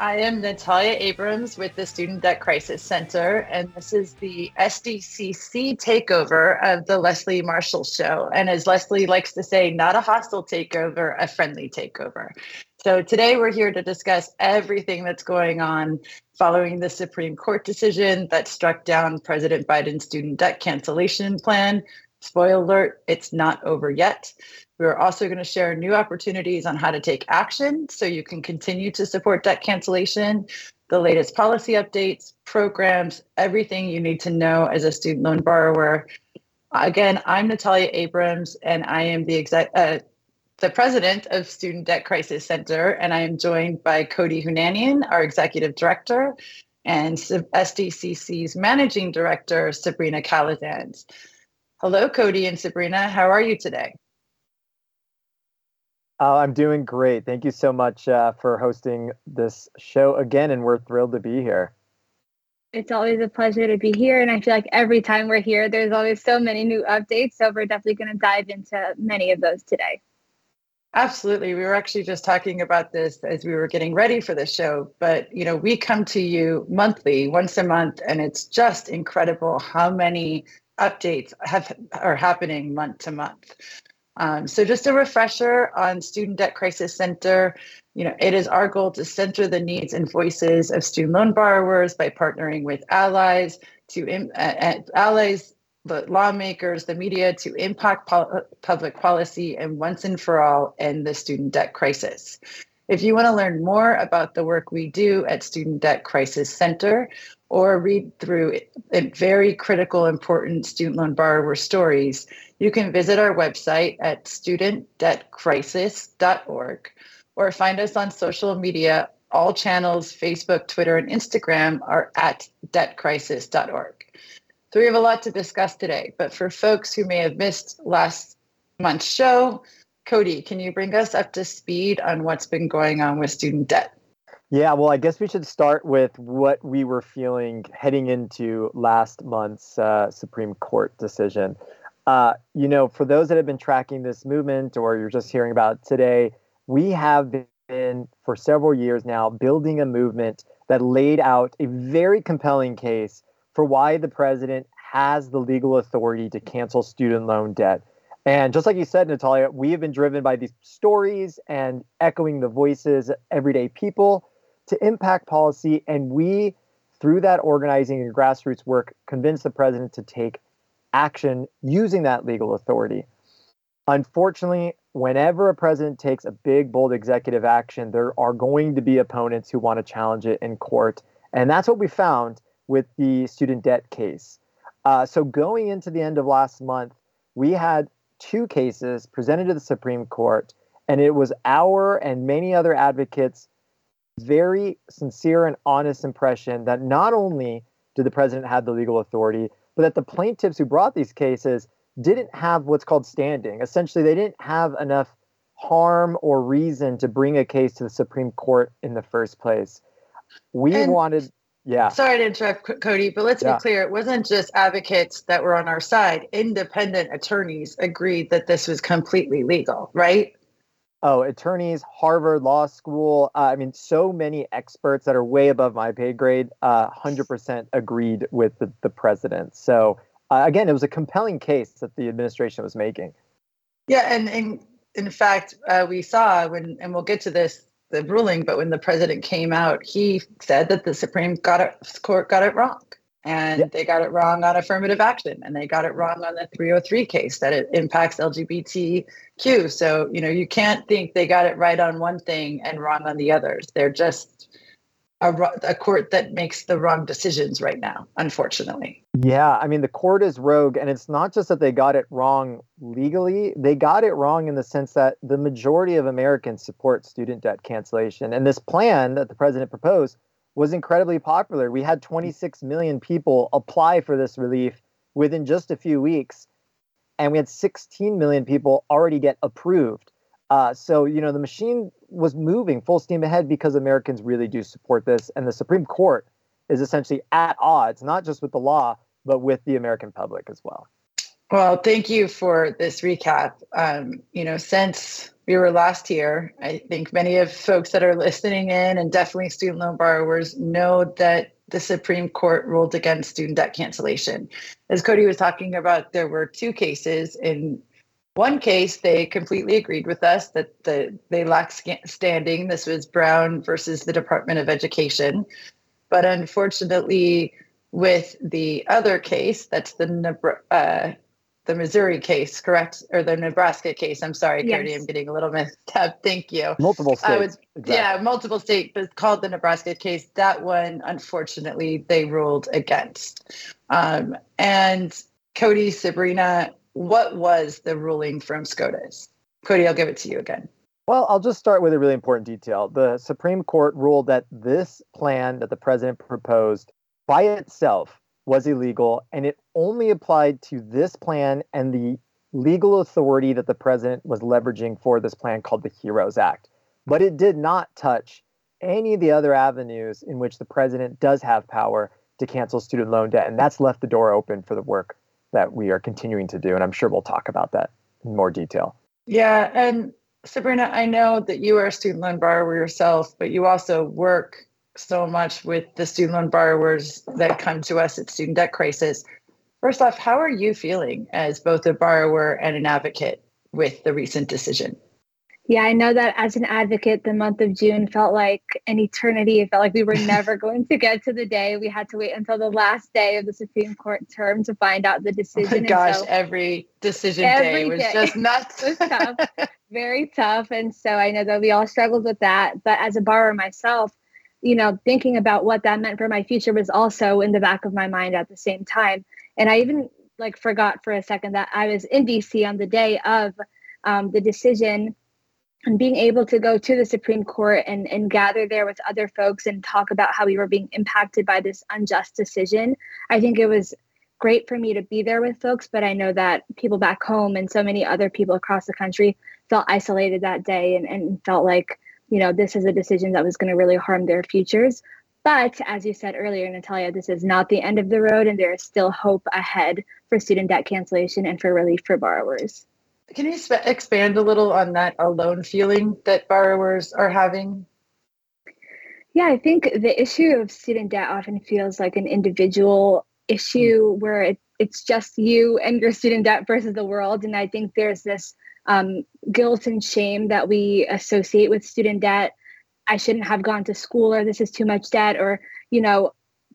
I am Natalia Abrams with the Student Debt Crisis Center, and this is the SDCC takeover of the Leslie Marshall Show. And as Leslie likes to say, not a hostile takeover, a friendly takeover. So today we're here to discuss everything that's going on following the Supreme Court decision that struck down President Biden's student debt cancellation plan. Spoiler alert, it's not over yet. We're also going to share new opportunities on how to take action so you can continue to support debt cancellation, the latest policy updates, programs, everything you need to know as a student loan borrower. Again, I'm Natalia Abrams, and I am the exec. Uh, the president of Student Debt Crisis Center, and I am joined by Cody Hounanian, our executive director, and SDCC's managing director, Sabrina Calazans. Hello, Cody and Sabrina. How are you today? Uh, I'm doing great. Thank you so much uh, for hosting this show again, and we're thrilled to be here. It's always a pleasure to be here, and I feel like every time we're here, there's always so many new updates. So we're definitely going to dive into many of those today. Absolutely. We were actually just talking about this as we were getting ready for the show. But, you know, we come to you monthly, once a month, and it's just incredible how many updates have are happening month to month. Um, so just a refresher on Student Debt Crisis Center. You know, it is our goal to center the needs and voices of student loan borrowers by partnering with allies to uh, allies, the lawmakers, the media to impact pol- public policy and once and for all end the student debt crisis. If you want to learn more about the work we do at Student Debt Crisis Center or read through very critical, important student loan borrower stories, you can visit our website at studentdebtcrisis.org or find us on social media. All channels, Facebook, Twitter, and Instagram are at debtcrisis.org. So we have a lot to discuss today, but for folks who may have missed last month's show, Cody, can you bring us up to speed on what's been going on with student debt? Yeah, well, I guess we should start with what we were feeling heading into last month's uh, Supreme Court decision. Uh, you know, for those that have been tracking this movement or you're just hearing about today, we have been for several years now building a movement that laid out a very compelling case for why the president has the legal authority to cancel student loan debt. And just like you said, Natalia, we have been driven by these stories and echoing the voices of everyday people to impact policy. And we, through that organizing and grassroots work, convinced the president to take action using that legal authority. Unfortunately, whenever a president takes a big, bold executive action, there are going to be opponents who want to challenge it in court. And that's what we found with the student debt case. Uh, so, going into the end of last month, we had two cases presented to the Supreme Court, and it was our and many other advocates' very sincere and honest impression that not only did the president have the legal authority, but that the plaintiffs who brought these cases didn't have what's called standing. Essentially, they didn't have enough harm or reason to bring a case to the Supreme Court in the first place. We and, wanted, yeah. Sorry to interrupt, Cody, but let's yeah. be clear. It wasn't just advocates that were on our side. Independent attorneys agreed that this was completely legal, right? Oh, attorneys, Harvard Law School. Uh, I mean, so many experts that are way above my pay grade, uh, 100% agreed with the, the president. So, uh, again, it was a compelling case that the administration was making. Yeah, and, and in fact, uh, we saw when, and we'll get to this, the ruling, but when the president came out, he said that the Supreme got it, Court got it wrong and yep. they got it wrong on affirmative action and they got it wrong on the 303 case that it impacts lgbtq so you know you can't think they got it right on one thing and wrong on the others. They're just a, a court that makes the wrong decisions right now unfortunately. Yeah i mean the court is rogue and it's not just that they got it wrong legally they got it wrong in the sense that the majority of americans support student debt cancellation. And this plan that the president proposed was incredibly popular. We had 26 million people apply for this relief within just a few weeks, and we had 16 million people already get approved. Uh, so, you know, the machine was moving full steam ahead because Americans really do support this. And the Supreme Court is essentially at odds, not just with the law, but with the American public as well. Well, thank you for this recap. Um, you know, since we were last here, I think many of folks that are listening in and definitely student loan borrowers know that the Supreme Court ruled against student debt cancellation. As Cody was talking about, there were two cases. In one case, they completely agreed with us that the, they lacked standing. This was Brown versus the Department of Education. But unfortunately, with the other case, that's the uh, the Missouri case, correct? Or the Nebraska case. I'm sorry, yes. Cody, I'm getting a little messed up. Thank you. Multiple states. exactly. Yeah, multiple states, but called the Nebraska case. That one, unfortunately, they ruled against. Um, and Cody, Sabrina, what was the ruling from SCOTUS? Cody, I'll give it to you again. Well, I'll just start with a really important detail. The Supreme Court ruled that this plan that the president proposed by itself was illegal and it only applied to this plan and the legal authority that the president was leveraging for this plan called the HEROES Act. But it did not touch any of the other avenues in which the president does have power to cancel student loan debt. And that's left the door open for the work that we are continuing to do. And I'm sure we'll talk about that in more detail. Yeah. And Sabrina, I know that you are a student loan borrower yourself, but you also work so much with the student loan borrowers that come to us at Student Debt Crisis. First off, how are you feeling as both a borrower and an advocate with the recent decision? Yeah, I know that as an advocate, the month of June felt like an eternity. It felt like we were never going to get to the day. We had to wait until the last day of the Supreme Court term to find out the decision. Oh my gosh, so every decision every day was day. just nuts. it was tough, very tough. And so I know that we all struggled with that. But as a borrower myself, you know, thinking about what that meant for my future was also in the back of my mind at the same time. And I even like forgot for a second that I was in DC on the day of um, the decision and being able to go to the Supreme Court and, and gather there with other folks and talk about how we were being impacted by this unjust decision. I think it was great for me to be there with folks, but I know that people back home and so many other people across the country felt isolated that day and, and felt like you know, this is a decision that was going to really harm their futures. But as you said earlier, Natalia, this is not the end of the road, and there is still hope ahead for student debt cancellation and for relief for borrowers. Can you sp- expand a little on that alone feeling that borrowers are having? Yeah, I think the issue of student debt often feels like an individual issue mm. where it, it's just you and your student debt versus the world. And I think there's this um, guilt and shame that we associate with student debt. I shouldn't have gone to school, or this is too much debt, or, you know,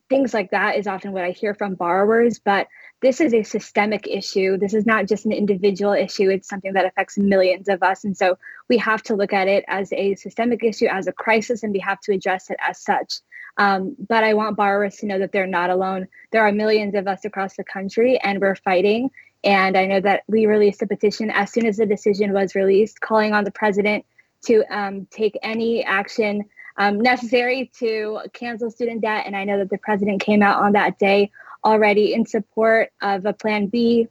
things like that is often what I hear from borrowers. But this is a systemic issue. This is not just an individual issue, it's something that affects millions of us. And so we have to look at it as a systemic issue, as a crisis, and we have to address it as such. Um, but I want borrowers to know that they're not alone. There are millions of us across the country, and we're fighting. And I know that we released a petition as soon as the decision was released, calling on the president to um, take any action um, necessary to cancel student debt. And I know that the president came out on that day already in support of a plan B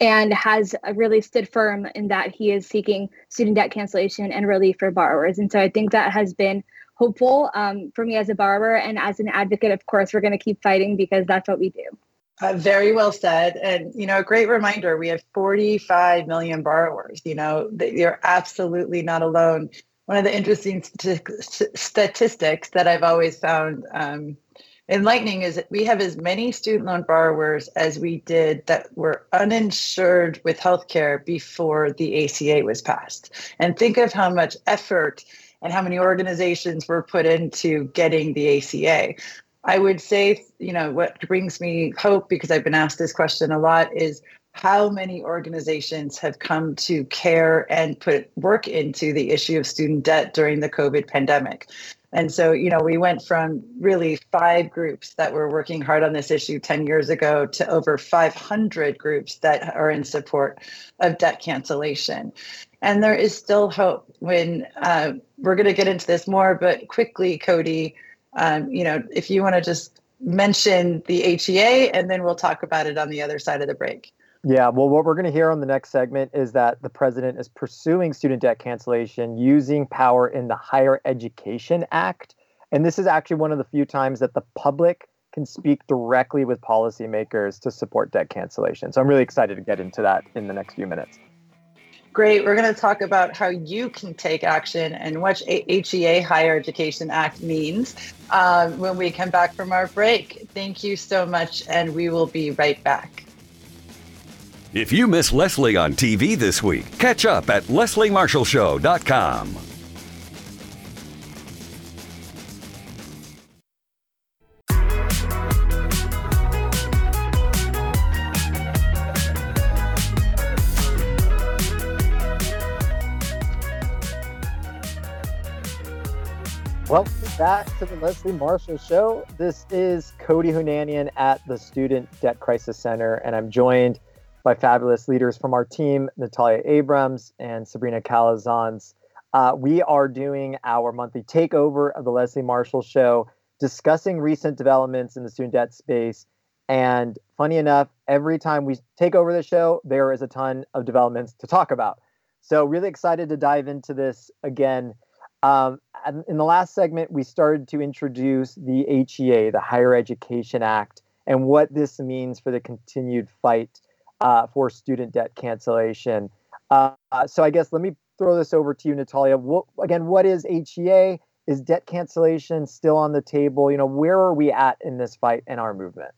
and has really stood firm in that he is seeking student debt cancellation and relief for borrowers. And so I think that has been hopeful um, for me as a borrower and as an advocate. Of course, we're going to keep fighting because that's what we do. Uh, very well said. And, you know, a great reminder we have 45 million borrowers. You know, you're absolutely not alone. One of the interesting st- statistics that I've always found um, enlightening is that we have as many student loan borrowers as we did that were uninsured with healthcare before the ACA was passed. And think of how much effort and how many organizations were put into getting the ACA. I would say, you know, what brings me hope, because I've been asked this question a lot, is how many organizations have come to care and put work into the issue of student debt during the COVID pandemic. And so, you know, we went from really five groups that were working hard on this issue 10 years ago to over 500 groups that are in support of debt cancellation. And there is still hope when uh, we're going to get into this more, but quickly, Cody, um, you know, if you want to just mention the HEA, and then we'll talk about it on the other side of the break. Yeah, well, what we're going to hear on the next segment is that the president is pursuing student debt cancellation using power in the Higher Education Act. And this is actually one of the few times that the public can speak directly with policymakers to support debt cancellation. So I'm really excited to get into that in the next few minutes. Great. We're going to talk about how you can take action and what HEA Higher Education Act means um, when we come back from our break. Thank you so much, and we will be right back. If you miss Leslie on TV this week, catch up at lesliemarshallshow.com. back to the Leslie Marshall Show. This is Cody Hounanian at the Student Debt Crisis Center, and I'm joined by fabulous leaders from our team, Natalia Abrams and Sabrina Calazans. Uh, we are doing our monthly takeover of the Leslie Marshall Show, discussing recent developments in the student debt space. And funny enough, every time we take over the show, there is a ton of developments to talk about. So, really excited to dive into this again. Um, in the last segment, we started to introduce the HEA, the Higher Education Act, and what this means for the continued fight uh, for student debt cancellation. Uh, so, I guess let me throw this over to you, Natalia. What, again, what is HEA? Is debt cancellation still on the table? You know, where are we at in this fight and our movement?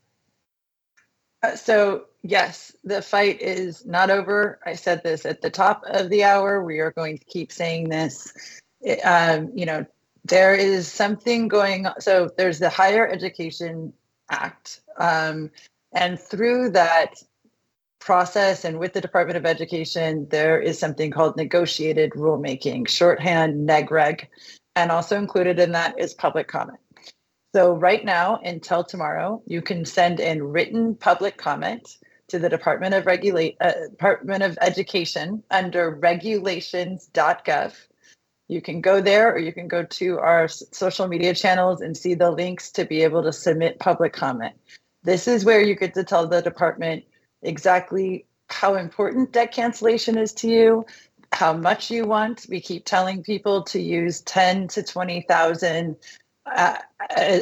Uh, so, yes, the fight is not over. I said this at the top of the hour. We are going to keep saying this um, you know, there is something going on. So there's the Higher Education Act. Um, and through that process and with the Department of Education, there is something called negotiated rulemaking, shorthand NEGREG. And also included in that is public comment. So right now until tomorrow, you can send in written public comment to the Department of Regulate uh, Department of Education under regulations.gov you can go there or you can go to our social media channels and see the links to be able to submit public comment. This is where you get to tell the department exactly how important debt cancellation is to you, how much you want. We keep telling people to use 10 to 20,000 uh, uh,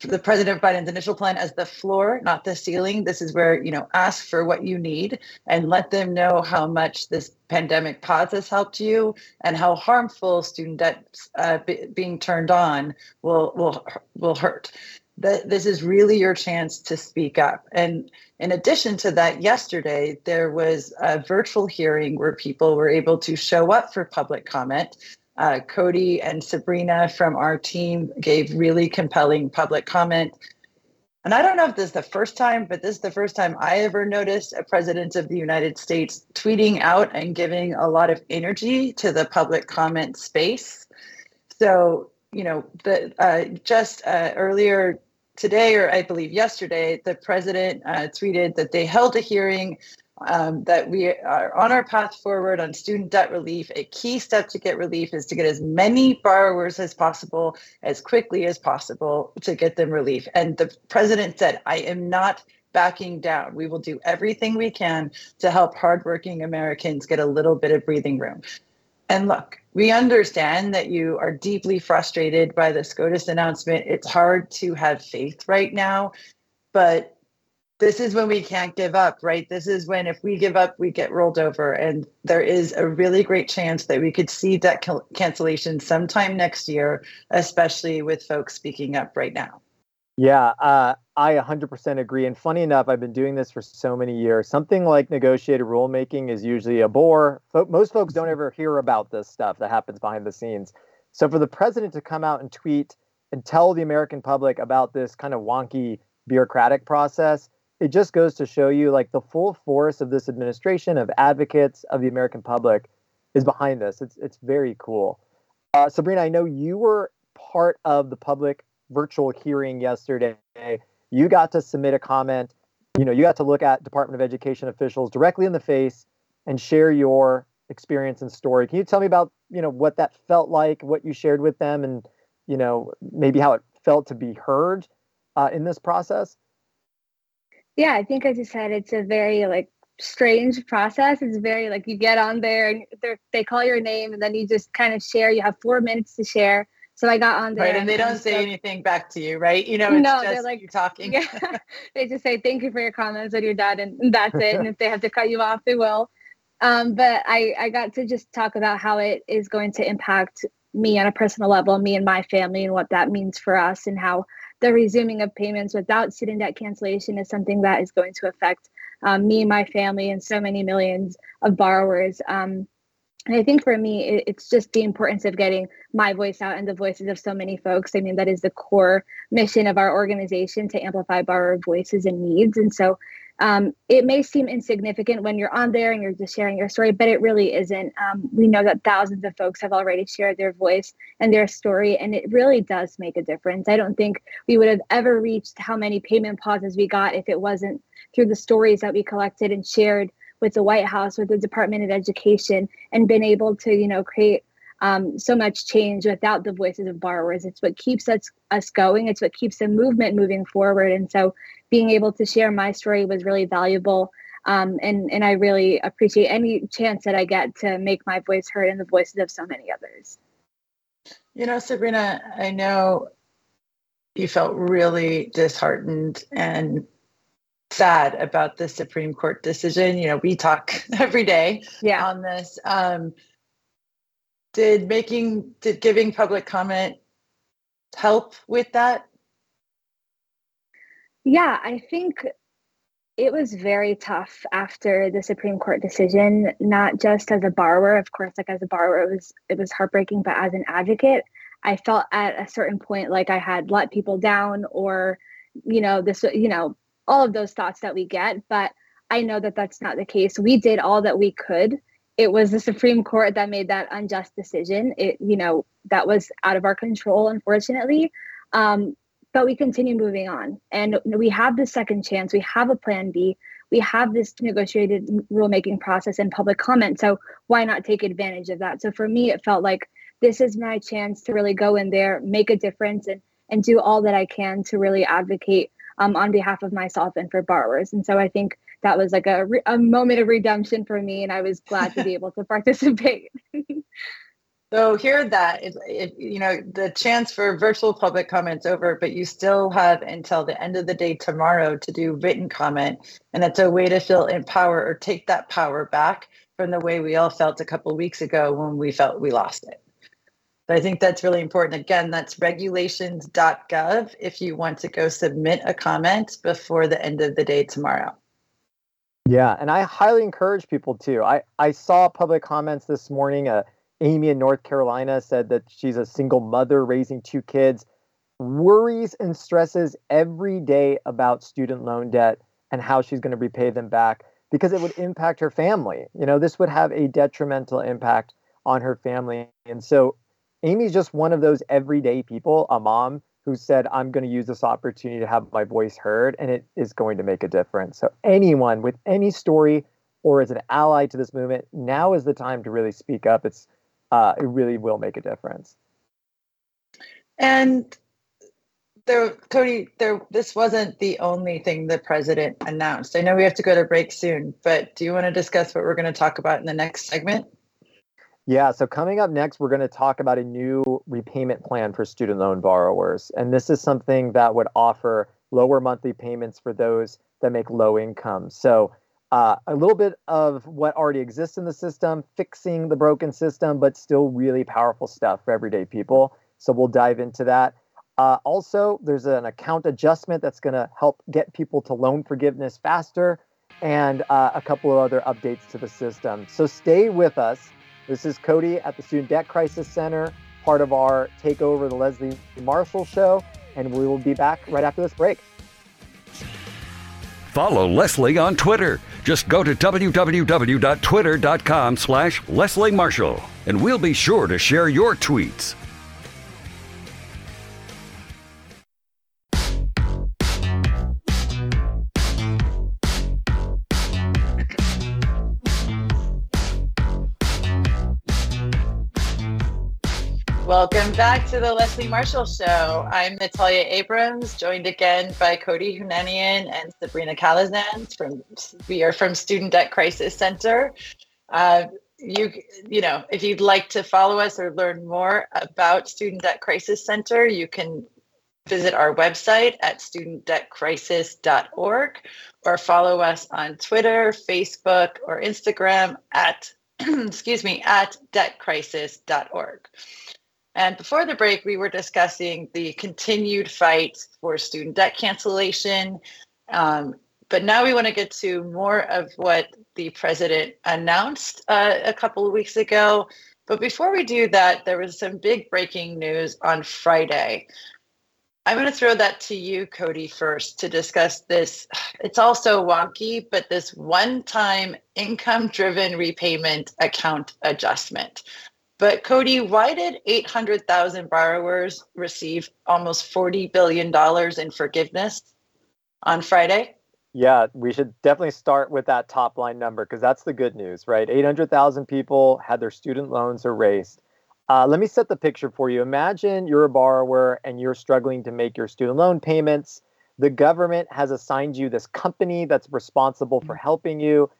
the President Biden's initial plan as the floor, not the ceiling. This is where, you know, ask for what you need and let them know how much this pandemic pause has helped you and how harmful student debt uh, b- being turned on will will will hurt. This is really your chance to speak up. And in addition to that, yesterday there was a virtual hearing where people were able to show up for public comment uh, Cody and Sabrina from our team gave really compelling public comment. And I don't know if this is the first time, but this is the first time I ever noticed a president of the United States tweeting out and giving a lot of energy to the public comment space. So, you know, the, uh, just uh, earlier today, or I believe yesterday, the president uh, tweeted that they held a hearing um, that we are on our path forward on student debt relief. A key step to get relief is to get as many borrowers as possible, as quickly as possible, to get them relief. And the president said, I am not backing down. We will do everything we can to help hardworking Americans get a little bit of breathing room. And look, we understand that you are deeply frustrated by the SCOTUS announcement. It's hard to have faith right now, but this is when we can't give up, right? This is when if we give up, we get rolled over. And there is a really great chance that we could see that cancellation sometime next year, especially with folks speaking up right now. Yeah, uh, I 100% agree. And funny enough, I've been doing this for so many years. Something like negotiated rulemaking is usually a bore. Most folks don't ever hear about this stuff that happens behind the scenes. So for the president to come out and tweet and tell the American public about this kind of wonky bureaucratic process, it just goes to show you like the full force of this administration of advocates of the American public is behind this. It's it's very cool. Uh, Sabrina, I know you were part of the public virtual hearing yesterday. You got to submit a comment. You know, you got to look at Department of Education officials directly in the face and share your experience and story. Can you tell me about you know what that felt like, what you shared with them, and you know maybe how it felt to be heard uh, in this process? Yeah, I think as you said, it's a very like strange process. It's very like you get on there and they call your name and then you just kind of share. You have four minutes to share. So I got on there. Right, and, and they don't say anything back to you, right? You know, it's no, they're like, you're talking. Yeah, they just say thank you for your comments and you're done, and that's it. and if they have to cut you off, they will. Um, but I, I got to just talk about how it is going to impact me on a personal level, me and my family, and what that means for us, and how the resuming of payments without student debt cancellation is something that is going to affect um, me, my family, and so many millions of borrowers. Um, and I think for me, it, it's just the importance of getting my voice out and the voices of so many folks. I mean, that is the core mission of our organization to amplify borrower voices and needs. And so um, it may seem insignificant when you're on there and you're just sharing your story, but it really isn't. Um, we know that thousands of folks have already shared their voice and their story, and it really does make a difference. I don't think we would have ever reached how many payment pauses we got if it wasn't through the stories that we collected and shared with the White House, with the Department of Education, and been able to, you know, create um, so much change without the voices of borrowers. It's what keeps us us going. It's what keeps the movement moving forward. And so, being able to share my story was really valuable. Um, and and I really appreciate any chance that I get to make my voice heard and the voices of so many others. You know, Sabrina, I know you felt really disheartened and sad about the Supreme Court decision. You know, we talk every day yeah. on this. Um, did making did giving public comment help with that? Yeah, I think it was very tough after the Supreme Court decision, not just as a borrower, of course, like as a borrower, it was it was heartbreaking, but as an advocate, I felt at a certain point like I had let people down or, you know, this, you know, all of those thoughts that we get. But I know that that's not the case. We did all that we could. It was the Supreme Court that made that unjust decision. It, you know, that was out of our control, unfortunately. Um, but we continue moving on, and we have the second chance. We have a plan B. We have this negotiated rulemaking process and public comment. So why not take advantage of that? So for me, it felt like this is my chance to really go in there, make a difference, and and do all that I can to really advocate um, on behalf of myself and for borrowers. And so I think that was like a, a moment of redemption for me, and I was glad to be able to participate. so hear that it, it, you know the chance for virtual public comments over, but you still have until the end of the day tomorrow to do written comment, and it's a way to feel empowered or take that power back from the way we all felt a couple weeks ago when we felt we lost it. But I think that's really important. Again, that's regulations.gov if you want to go submit a comment before the end of the day tomorrow. Yeah, and I highly encourage people to. I, I saw public comments this morning. Uh, Amy in North Carolina said that she's a single mother raising two kids, worries and stresses every day about student loan debt and how she's going to repay them back because it would impact her family. You know, this would have a detrimental impact on her family. And so Amy's just one of those everyday people, a mom who said, I'm going to use this opportunity to have my voice heard, and it is going to make a difference. So, anyone with any story or as an ally to this movement, now is the time to really speak up. It's uh, it really will make a difference. And there, Cody, there. This wasn't the only thing the president announced. I know we have to go to break soon, but do you want to discuss what we're going to talk about in the next segment? Yeah, so coming up next, we're going to talk about a new repayment plan for student loan borrowers. And this is something that would offer lower monthly payments for those that make low income. So, uh, a little bit of what already exists in the system, fixing the broken system, but still really powerful stuff for everyday people. So, we'll dive into that. Uh, also, there's an account adjustment that's going to help get people to loan forgiveness faster and uh, a couple of other updates to the system. So, stay with us. This is Cody at the Student Debt Crisis Center, part of our Takeover the Leslie Marshall Show, and we will be back right after this break. Follow Leslie on Twitter. Just go to www.twitter.com slash Leslie Marshall, and we'll be sure to share your tweets. Back to the Leslie Marshall Show. I'm Natalia Abrams, joined again by Cody Hounanian and Sabrina Calazans from we are from Student Debt Crisis Center. Uh, you you know if you'd like to follow us or learn more about Student Debt Crisis Center, you can visit our website at studentdebtcrisis.org or follow us on Twitter, Facebook, or Instagram at excuse me at debtcrisis.org. And before the break, we were discussing the continued fight for student debt cancellation. Um, but now we want to get to more of what the president announced uh, a couple of weeks ago. But before we do that, there was some big breaking news on Friday. I'm going to throw that to you, Cody, first to discuss this. It's also wonky, but this one time income driven repayment account adjustment. But Cody, why did 800,000 borrowers receive almost $40 billion in forgiveness on Friday? Yeah, we should definitely start with that top line number because that's the good news, right? 800,000 people had their student loans erased. Uh, let me set the picture for you. Imagine you're a borrower and you're struggling to make your student loan payments. The government has assigned you this company that's responsible for helping you.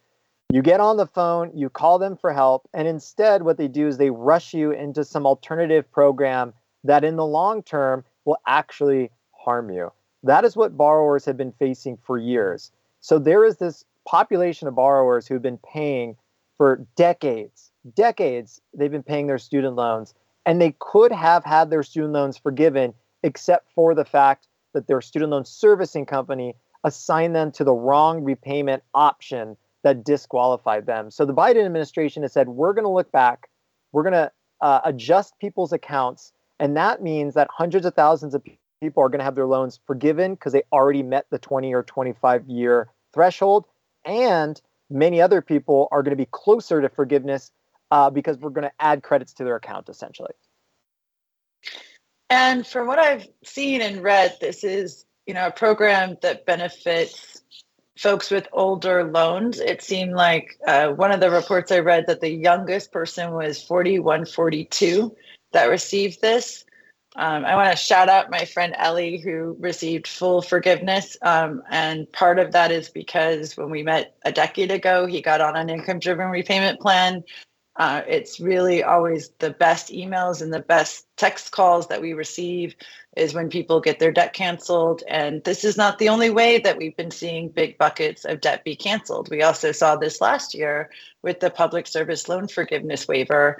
You get on the phone, you call them for help, and instead, what they do is they rush you into some alternative program that in the long term will actually harm you. That is what borrowers have been facing for years. So there is this population of borrowers who've been paying for decades, decades, they've been paying their student loans, and they could have had their student loans forgiven, except for the fact that their student loan servicing company assigned them to the wrong repayment option that disqualified them. So the Biden administration has said, we're going to look back, we're going to uh, adjust people's accounts. And that means that hundreds of thousands of people are going to have their loans forgiven because they already met the 20 or 25 year threshold. And many other people are going to be closer to forgiveness uh, because we're going to add credits to their account essentially. And from what I've seen and read, this is you know a program that benefits folks with older loans. It seemed like uh, one of the reports I read that the youngest person was 41, 42 that received this. Um, I want to shout out my friend Ellie, who received full forgiveness. Um, and part of that is because when we met a decade ago, he got on an income driven repayment plan. Uh, it's really always the best emails and the best text calls that we receive is when people get their debt canceled. And this is not the only way that we've been seeing big buckets of debt be canceled. We also saw this last year with the public service loan forgiveness waiver.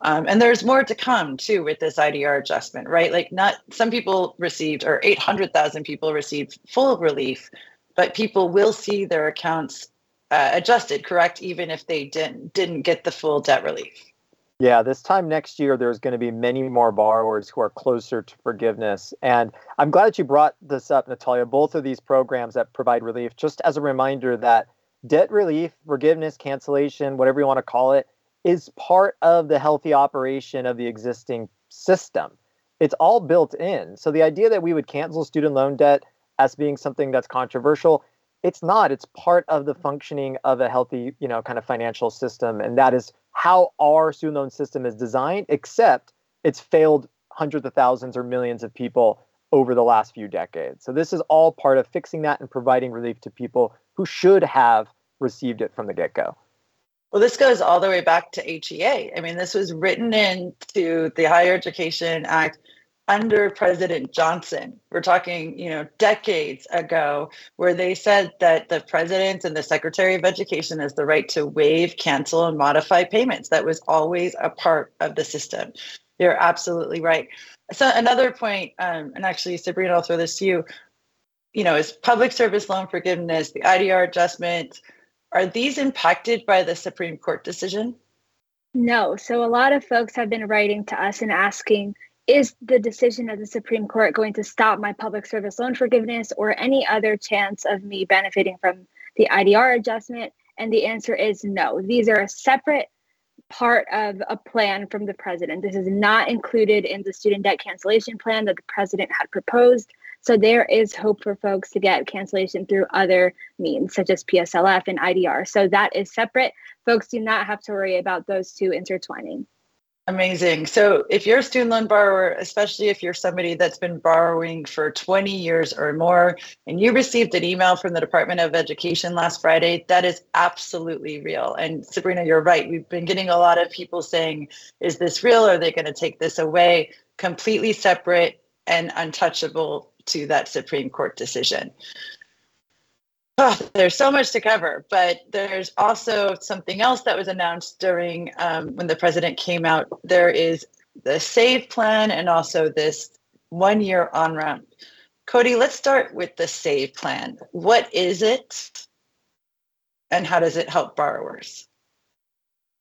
Um, and there's more to come too with this IDR adjustment, right? Like, not some people received, or 800,000 people received full relief, but people will see their accounts uh, adjusted, correct? Even if they didn't didn't get the full debt relief. Yeah, this time next year, there's going to be many more borrowers who are closer to forgiveness. And I'm glad that you brought this up, Natalia. Both of these programs that provide relief, just as a reminder that debt relief, forgiveness, cancellation, whatever you want to call it, is part of the healthy operation of the existing system. It's all built in. So the idea that we would cancel student loan debt as being something that's controversial it's not it's part of the functioning of a healthy you know kind of financial system and that is how our student loan system is designed except it's failed hundreds of thousands or millions of people over the last few decades so this is all part of fixing that and providing relief to people who should have received it from the get-go well, this goes all the way back to HEA. I mean, this was written into the Higher Education Act under President Johnson. We're talking, you know, decades ago, where they said that the president and the secretary of education has the right to waive, cancel, and modify payments. That was always a part of the system. You're absolutely right. So another point, um, and actually, Sabrina, I'll throw this to you. You know, is public service loan forgiveness, the IDR adjustment, are these impacted by the Supreme Court decision? No. So a lot of folks have been writing to us and asking is the decision of the Supreme Court going to stop my public service loan forgiveness or any other chance of me benefiting from the IDR adjustment? And the answer is no. These are a separate part of a plan from the president. This is not included in the student debt cancellation plan that the president had proposed. So there is hope for folks to get cancellation through other means, such as PSLF and IDR. So that is separate. Folks do not have to worry about those two intertwining. Amazing. So, if you're a student loan borrower, especially if you're somebody that's been borrowing for 20 years or more, and you received an email from the Department of Education last Friday, that is absolutely real. And Sabrina, you're right. We've been getting a lot of people saying, Is this real? Are they going to take this away? Completely separate and untouchable to that Supreme Court decision. Oh, there's so much to cover, but there's also something else that was announced during um, when the president came out. There is the SAVE plan and also this one year on ramp. Cody, let's start with the SAVE plan. What is it and how does it help borrowers?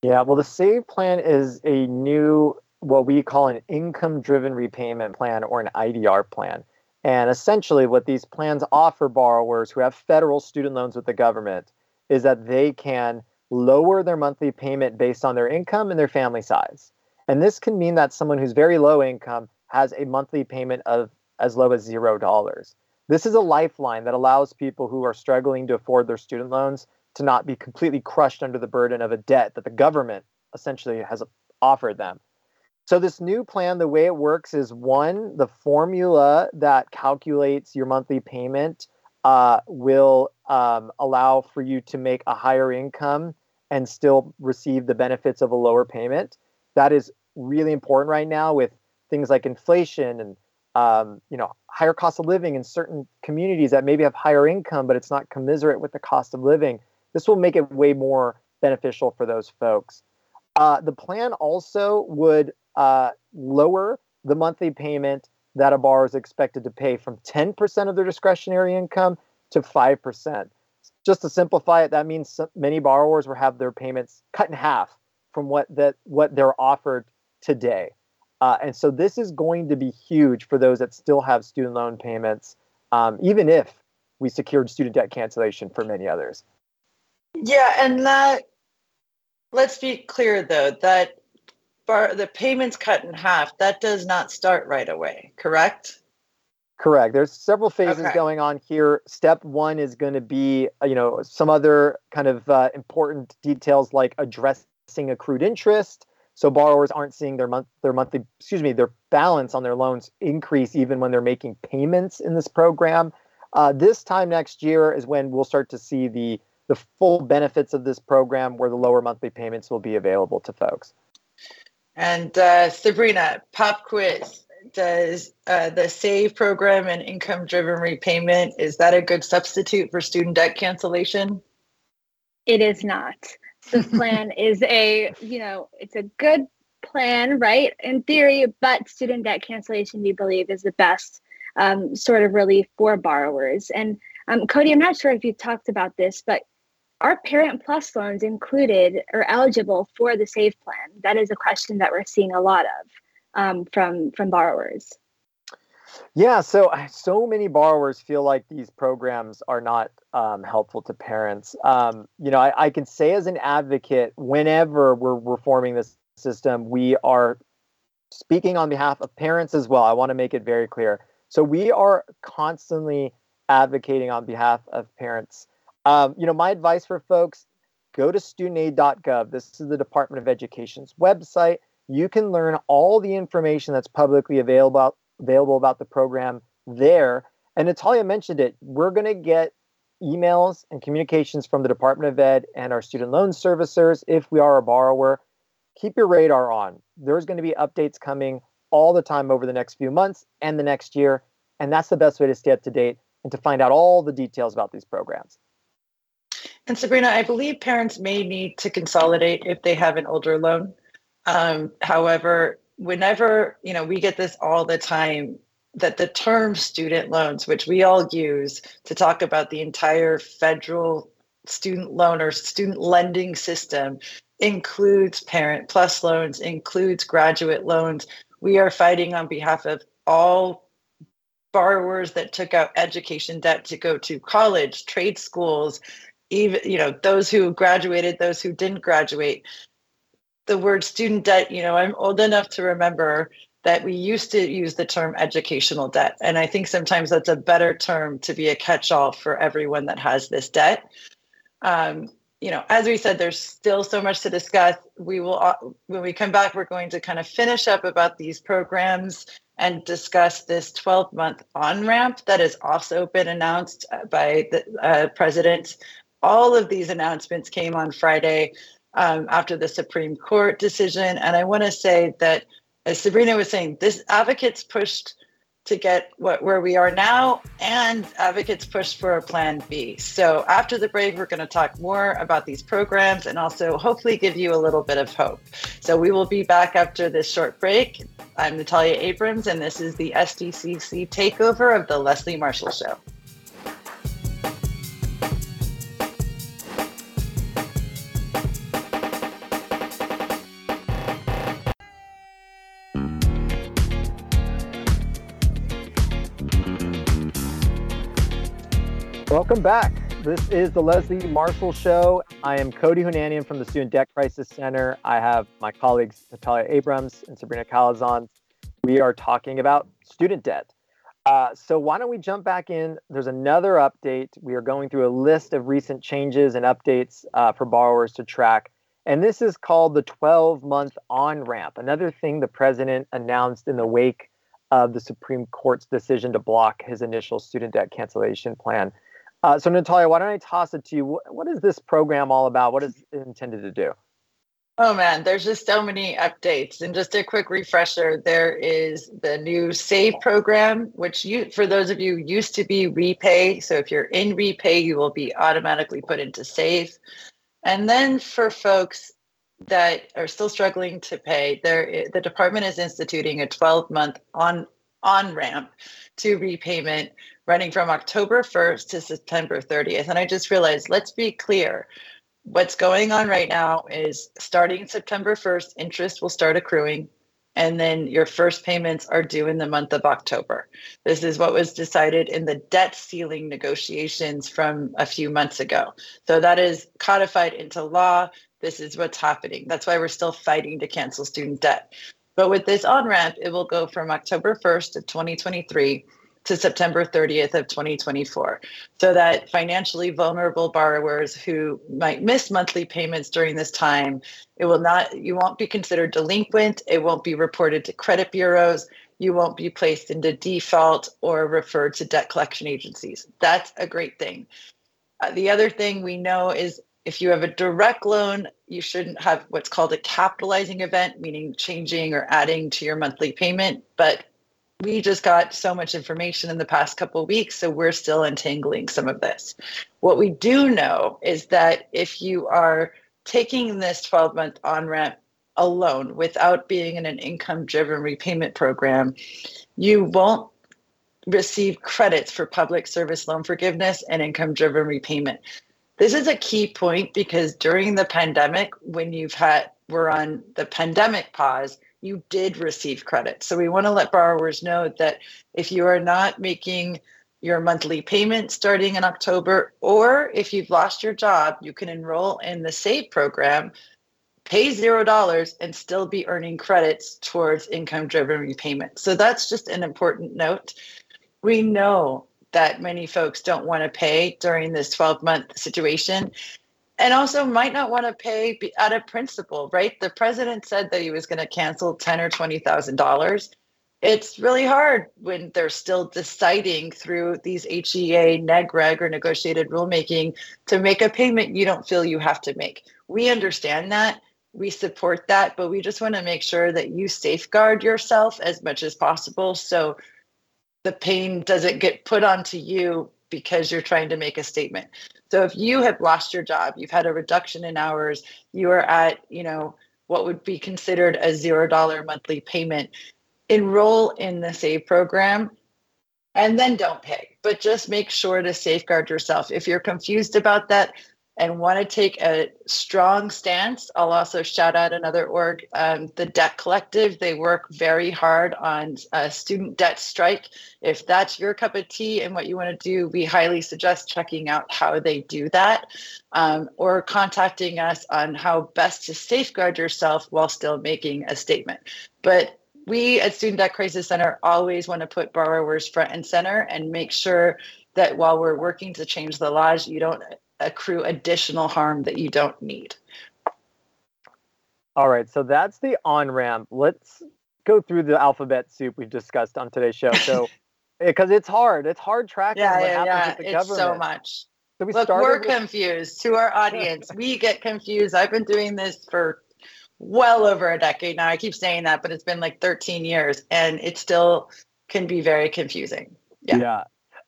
Yeah, well, the SAVE plan is a new, what we call an income driven repayment plan or an IDR plan. And essentially, what these plans offer borrowers who have federal student loans with the government is that they can lower their monthly payment based on their income and their family size. And this can mean that someone who's very low income has a monthly payment of as low as zero dollars. This is a lifeline that allows people who are struggling to afford their student loans to not be completely crushed under the burden of a debt that the government essentially has offered them. So this new plan, the way it works is one, the formula that calculates your monthly payment uh, will um, allow for you to make a higher income and still receive the benefits of a lower payment. That is really important right now with things like inflation and um, you know higher cost of living in certain communities that maybe have higher income, but it's not commiserate with the cost of living. This will make it way more beneficial for those folks. Uh, the plan also would uh, lower the monthly payment that a borrower is expected to pay from 10% of their discretionary income to 5%. Just to simplify it, that means many borrowers will have their payments cut in half from what that what they're offered today. Uh, and so this is going to be huge for those that still have student loan payments, um, even if we secured student debt cancellation for many others. Yeah, and that let's be clear though that bar, the payments cut in half, that does not start right away, correct? Correct. There's several phases okay. going on here. Step one is going to be, uh, you know, some other kind of uh, important details like addressing accrued interest, so borrowers aren't seeing their month their monthly excuse me their balance on their loans increase even when they're making payments in this program. Uh, this time next year is when we'll start to see the the full benefits of this program, where the lower monthly payments will be available to folks. And uh, Sabrina, pop quiz. Does uh, the SAVE program and income driven repayment, is that a good substitute for student debt cancellation? It is not. The plan is a, you know, it's a good plan, right? In theory, but student debt cancellation, we believe, is the best um, sort of relief for borrowers. And um, Cody, I'm not sure if you talked about this, but are Parent Plus loans included or eligible for the SAVE plan? That is a question that we're seeing a lot of um, from from borrowers. Yeah, so so many borrowers feel like these programs are not um, helpful to parents. Um, you know, I, I, can say as an advocate, whenever we're reforming this system, we are speaking on behalf of parents as well. I want to make it very clear. So we are constantly advocating on behalf of parents um, you know, my advice for folks go to studentaid.gov. This is the Department of Education's website. You can learn all the information that's publicly available available about the program there. And Natalia mentioned it. We're going to get emails and communications from the Department of Ed and our student loan servicers if we are a borrower. Keep your radar on. There's going to be updates coming all the time over the next few months and the next year. And that's the best way to stay up to date and to find out all the details about these programs. And Sabrina, I believe parents may need to consolidate if they have an older loan. Um, however, whenever, you know, we get this all the time that the term student loans, which we all use to talk about the entire federal student loan or student lending system, includes parent plus loans, includes graduate loans. We are fighting on behalf of all borrowers that took out education debt to go to college, trade schools, even you know those who graduated those who didn't graduate the word student debt you know i'm old enough to remember that we used to use the term educational debt and i think sometimes that's a better term to be a catch-all for everyone that has this debt um, you know, as we said, there's still so much to discuss. We will, uh, when we come back, we're going to kind of finish up about these programs and discuss this 12 month on ramp that has also been announced uh, by the uh, president. All of these announcements came on Friday um, after the Supreme Court decision. And I want to say that, as Sabrina was saying, this advocates pushed to get what where we are now and advocates pushed for a plan B. So after the break we're going to talk more about these programs and also hopefully give you a little bit of hope. So we will be back after this short break. I'm Natalia Abrams and this is the SDCC takeover of the Leslie Marshall show. Welcome back. This is the Leslie Marshall Show. I am Cody Hounanian from the Student Debt Crisis Center. I have my colleagues Natalia Abrams and Sabrina Calazans. We are talking about student debt. Uh, so why don't we jump back in? There's another update. We are going through a list of recent changes and updates uh, for borrowers to track. And this is called the 12 month on ramp. Another thing the president announced in the wake of the Supreme Court's decision to block his initial student debt cancellation plan. Uh, so, Natalia, why don't I toss it to you? What, what is this program all about? What is it intended to do? Oh man, there's just so many updates. And just a quick refresher, there is the new SAVE program, which you for those of you used to be REPAYE. So if you're in REPAYE, you will be automatically put into SAVE. And then for folks that are still struggling to pay, there the department is instituting a 12 month on on ramp to repayment running from October 1st to September 30th. And I just realized, let's be clear. What's going on right now is starting September 1st, interest will start accruing, and then your first payments are due in the month of October. This is what was decided in the debt ceiling negotiations from a few months ago. So that is codified into law. This is what's happening. That's why we're still fighting to cancel student debt. But with this on ramp, it will go from October 1st of 2023 to September 30th of 2024 so that financially vulnerable borrowers who might miss monthly payments during this time it will not you won't be considered delinquent it won't be reported to credit bureaus you won't be placed into default or referred to debt collection agencies. That's a great thing. Uh, the other thing we know is if you have a direct loan you shouldn't have what's called a capitalizing event meaning changing or adding to your monthly payment but we just got so much information in the past couple weeks, so we're still untangling some of this. What we do know is that if you are taking this 12 month on ramp alone without being in an income driven repayment program, you won't receive credits for public service loan forgiveness and income driven repayment. This is a key point because during the pandemic, when you've had, we're on the pandemic pause, you did receive credit. So we want to let borrowers know that if you are not making your monthly payment starting in October, or if you've lost your job, you can enroll in the SAVE program, pay zero dollars, and still be earning credits towards income driven repayment. So that's just an important note. We know that many folks don't want to pay during this 12 month situation and also might not want to pay out of principle, right? The president said that he was going to cancel ten or twenty thousand dollars. It's really hard when they're still deciding through these HEA, NEGREG, or negotiated rulemaking to make a payment you don't feel you have to make. We understand that. We support that, but we just want to make sure that you safeguard yourself as much as possible so the pain doesn't get put onto you because you're trying to make a statement. So if you have lost your job, you've had a reduction in hours, you are at, you know, what would be considered a zero dollar monthly payment, enroll in the SAVE program and then don't pay. But just make sure to safeguard yourself. If you're confused about that, and want to take a strong stance, I'll also shout out another org, um, the Debt Collective. They work very hard on a student debt strike. If that's your cup of tea and what you want to do, we highly suggest checking out how they do that um, or contacting us on how best to safeguard yourself while still making a statement. But we at Student Debt Crisis Center always want to put borrowers front and center and make sure that while we're working to change the laws, you don't accrue additional harm that you don't need. All right, so that's the on ramp. Let's go through the alphabet soup we've discussed on today's show. So, eh, because it's hard, it's hard tracking yeah, what yeah, happens yeah. with the it's government. so much. So we Look, we're with- confused. To our audience, we get confused. I've been doing this for well over a decade now. I keep saying that, but it's been like 13 years, and it still can be very confusing. Yeah, Yeah.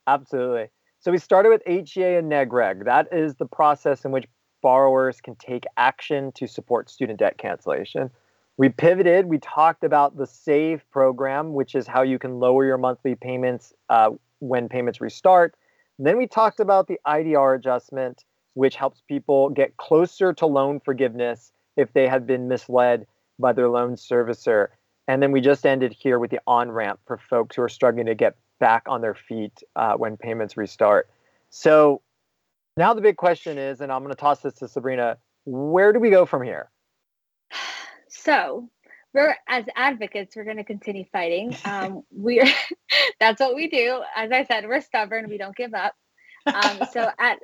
absolutely. So we started with HEA and NEGREG. That is the process in which borrowers can take action to support student debt cancellation. We pivoted. We talked about the SAVE program, which is how you can lower your monthly payments uh, when payments restart. Then we talked about the IDR adjustment, which helps people get closer to loan forgiveness if they have been misled by their loan servicer. And then we just ended here with the on ramp for folks who are struggling to get back on their feet uh, when payments restart. So now the big question is, and I'm going to toss this to Sabrina, where do we go from here? So we're as advocates, we're going to continue fighting. Um, we're that's what we do. As I said, we're stubborn. We don't give up. Um, so at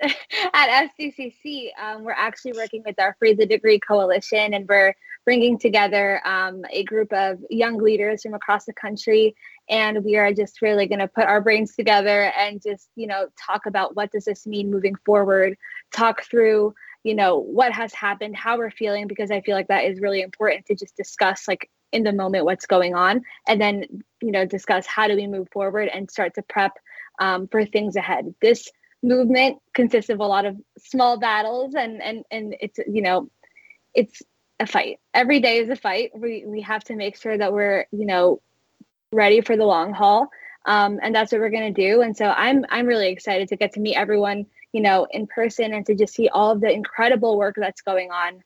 at SDCC, um, we're actually working with our Free the Degree Coalition, and we're bringing together um, a group of young leaders from across the country, and we are just really going to put our brains together and just you know talk about what does this mean moving forward. Talk through you know what has happened, how we're feeling, because I feel like that is really important to just discuss like in the moment what's going on, and then you know discuss how do we move forward and start to prep um, for things ahead. This movement consists of a lot of small battles and and and it's you know it's a fight. Every day is a fight. We we have to make sure that we're you know ready for the long haul. Um, and that's what we're going to do. And so i'm i'm really excited to get to meet everyone you know in person and to just see all of the incredible work that's going on.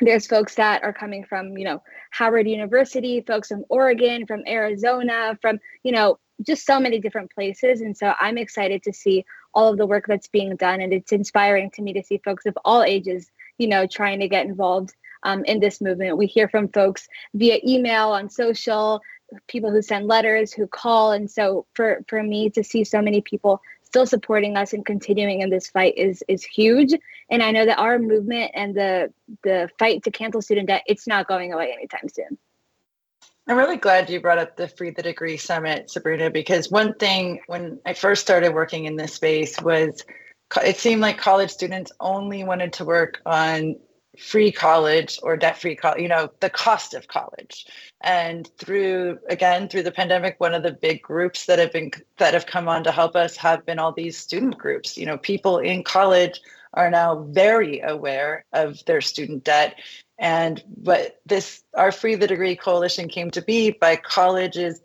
There's folks that are coming from you know howard university folks from oregon from arizona from you know just so many different places. And so i'm excited to see all of the work that's being done. And it's inspiring to me to see folks of all ages you know trying to get involved um, in this movement. We hear from folks via email on social people who send letters who call. And so for for me to see so many people still supporting us and continuing in this fight is is huge. And i know that our movement and the the fight to cancel student debt it's not going away anytime soon. I'm really glad you brought up the Free the Degree Summit, Sabrina, because one thing when I first started working in this space was it seemed like college students only wanted to work on free college or debt free college, you know, the cost of college. And through, again, through the pandemic, one of the big groups that have been, that have come on to help us have been all these student groups. You know, people in college are now very aware of their student debt and but this our free the degree coalition came to be by colleges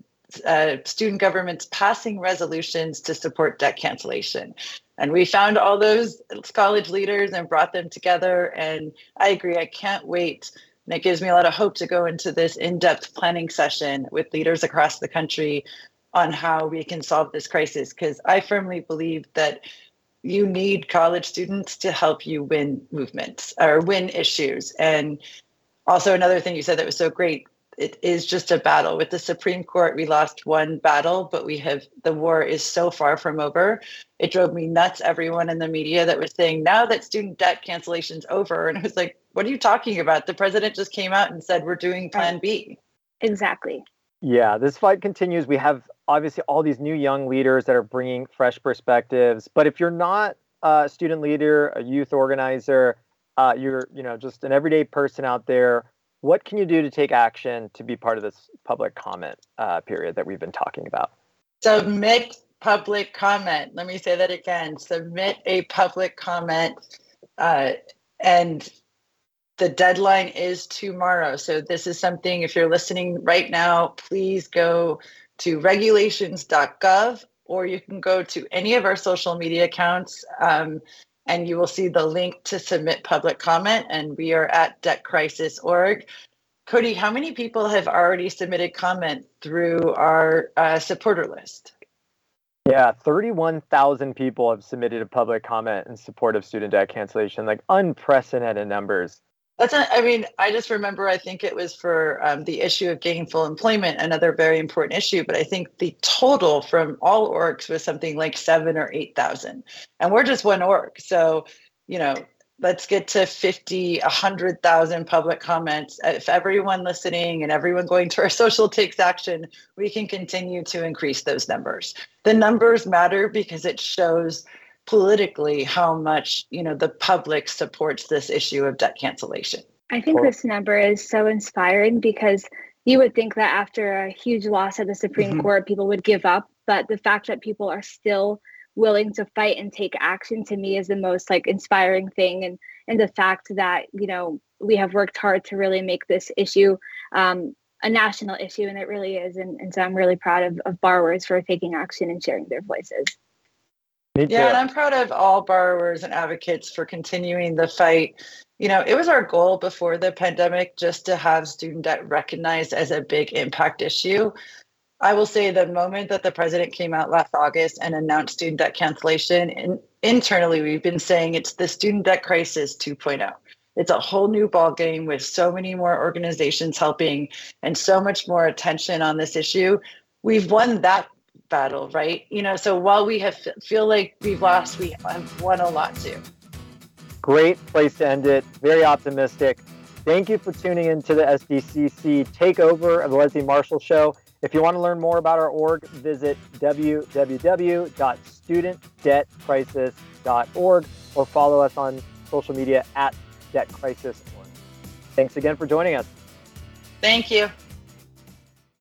uh, student governments passing resolutions to support debt cancellation. And we found all those college leaders and brought them together. And i agree i can't wait. And it gives me a lot of hope to go into this in-depth planning session with leaders across the country on how we can solve this crisis because i firmly believe that you need college students to help you win movements or win issues. And also, another thing you said that was so great it is just a battle. With the Supreme Court, we lost one battle, but we have the war is so far from over. It drove me nuts, everyone in the media that was saying, now that student debt cancellation's over. And I was like, what are you talking about? The president just came out and said, we're doing plan B. Exactly. Yeah, this fight continues. We have obviously all these new young leaders that are bringing fresh perspectives. But if you're not a student leader, a youth organizer, uh, you're you know just an everyday person out there. What can you do to take action to be part of this public comment uh, period that we've been talking about? Submit public comment. Let me say that again. Submit a public comment, uh, and the deadline is tomorrow. So this is something. If you're listening right now, please go to regulations.gov or you can go to any of our social media accounts um, and you will see the link to submit public comment. And we are at debtcrisis.org. Cody, how many people have already submitted comment through our uh, supporter list? Yeah, 31,000 people have submitted a public comment in support of student debt cancellation, like unprecedented numbers. That's, a, I mean, I just remember, I think it was for um, the issue of gainful employment, another very important issue. But I think the total from all orgs was something like seven or 8,000. And we're just one org. So you know, let's get to 50 100,000 public comments if everyone listening and everyone going to our social takes action we can continue to increase those numbers the numbers matter because it shows politically how much you know the public supports this issue of debt cancellation. I think this number is so inspiring because you would think that after a huge loss at the supreme mm-hmm. court people would give up but the fact that people are still willing to fight and take action to me is the most like inspiring thing. And and the fact that you know we have worked hard to really make this issue um, a national issue and it really is. And, and so i'm really proud of, of borrowers for taking action and sharing their voices yeah and i'm proud of all borrowers and advocates for continuing the fight you know it was our goal before the pandemic just to have student debt recognized as a big impact issue I will say the moment that the president came out last August and announced student debt cancellation, and internally we've been saying it's the student debt crisis 2.0. It's a whole new ballgame with so many more organizations helping and so much more attention on this issue. We've won that battle, right? You know, so while we have feel like we've lost, we have won a lot too. Great place to end it. Very optimistic. Thank you for tuning in to the SDCC takeover of the Leslie Marshall Show. If you want to learn more about our org, visit www.studentdebtcrisis.org or follow us on social media at debtcrisis.org. Thanks again for joining us. Thank you.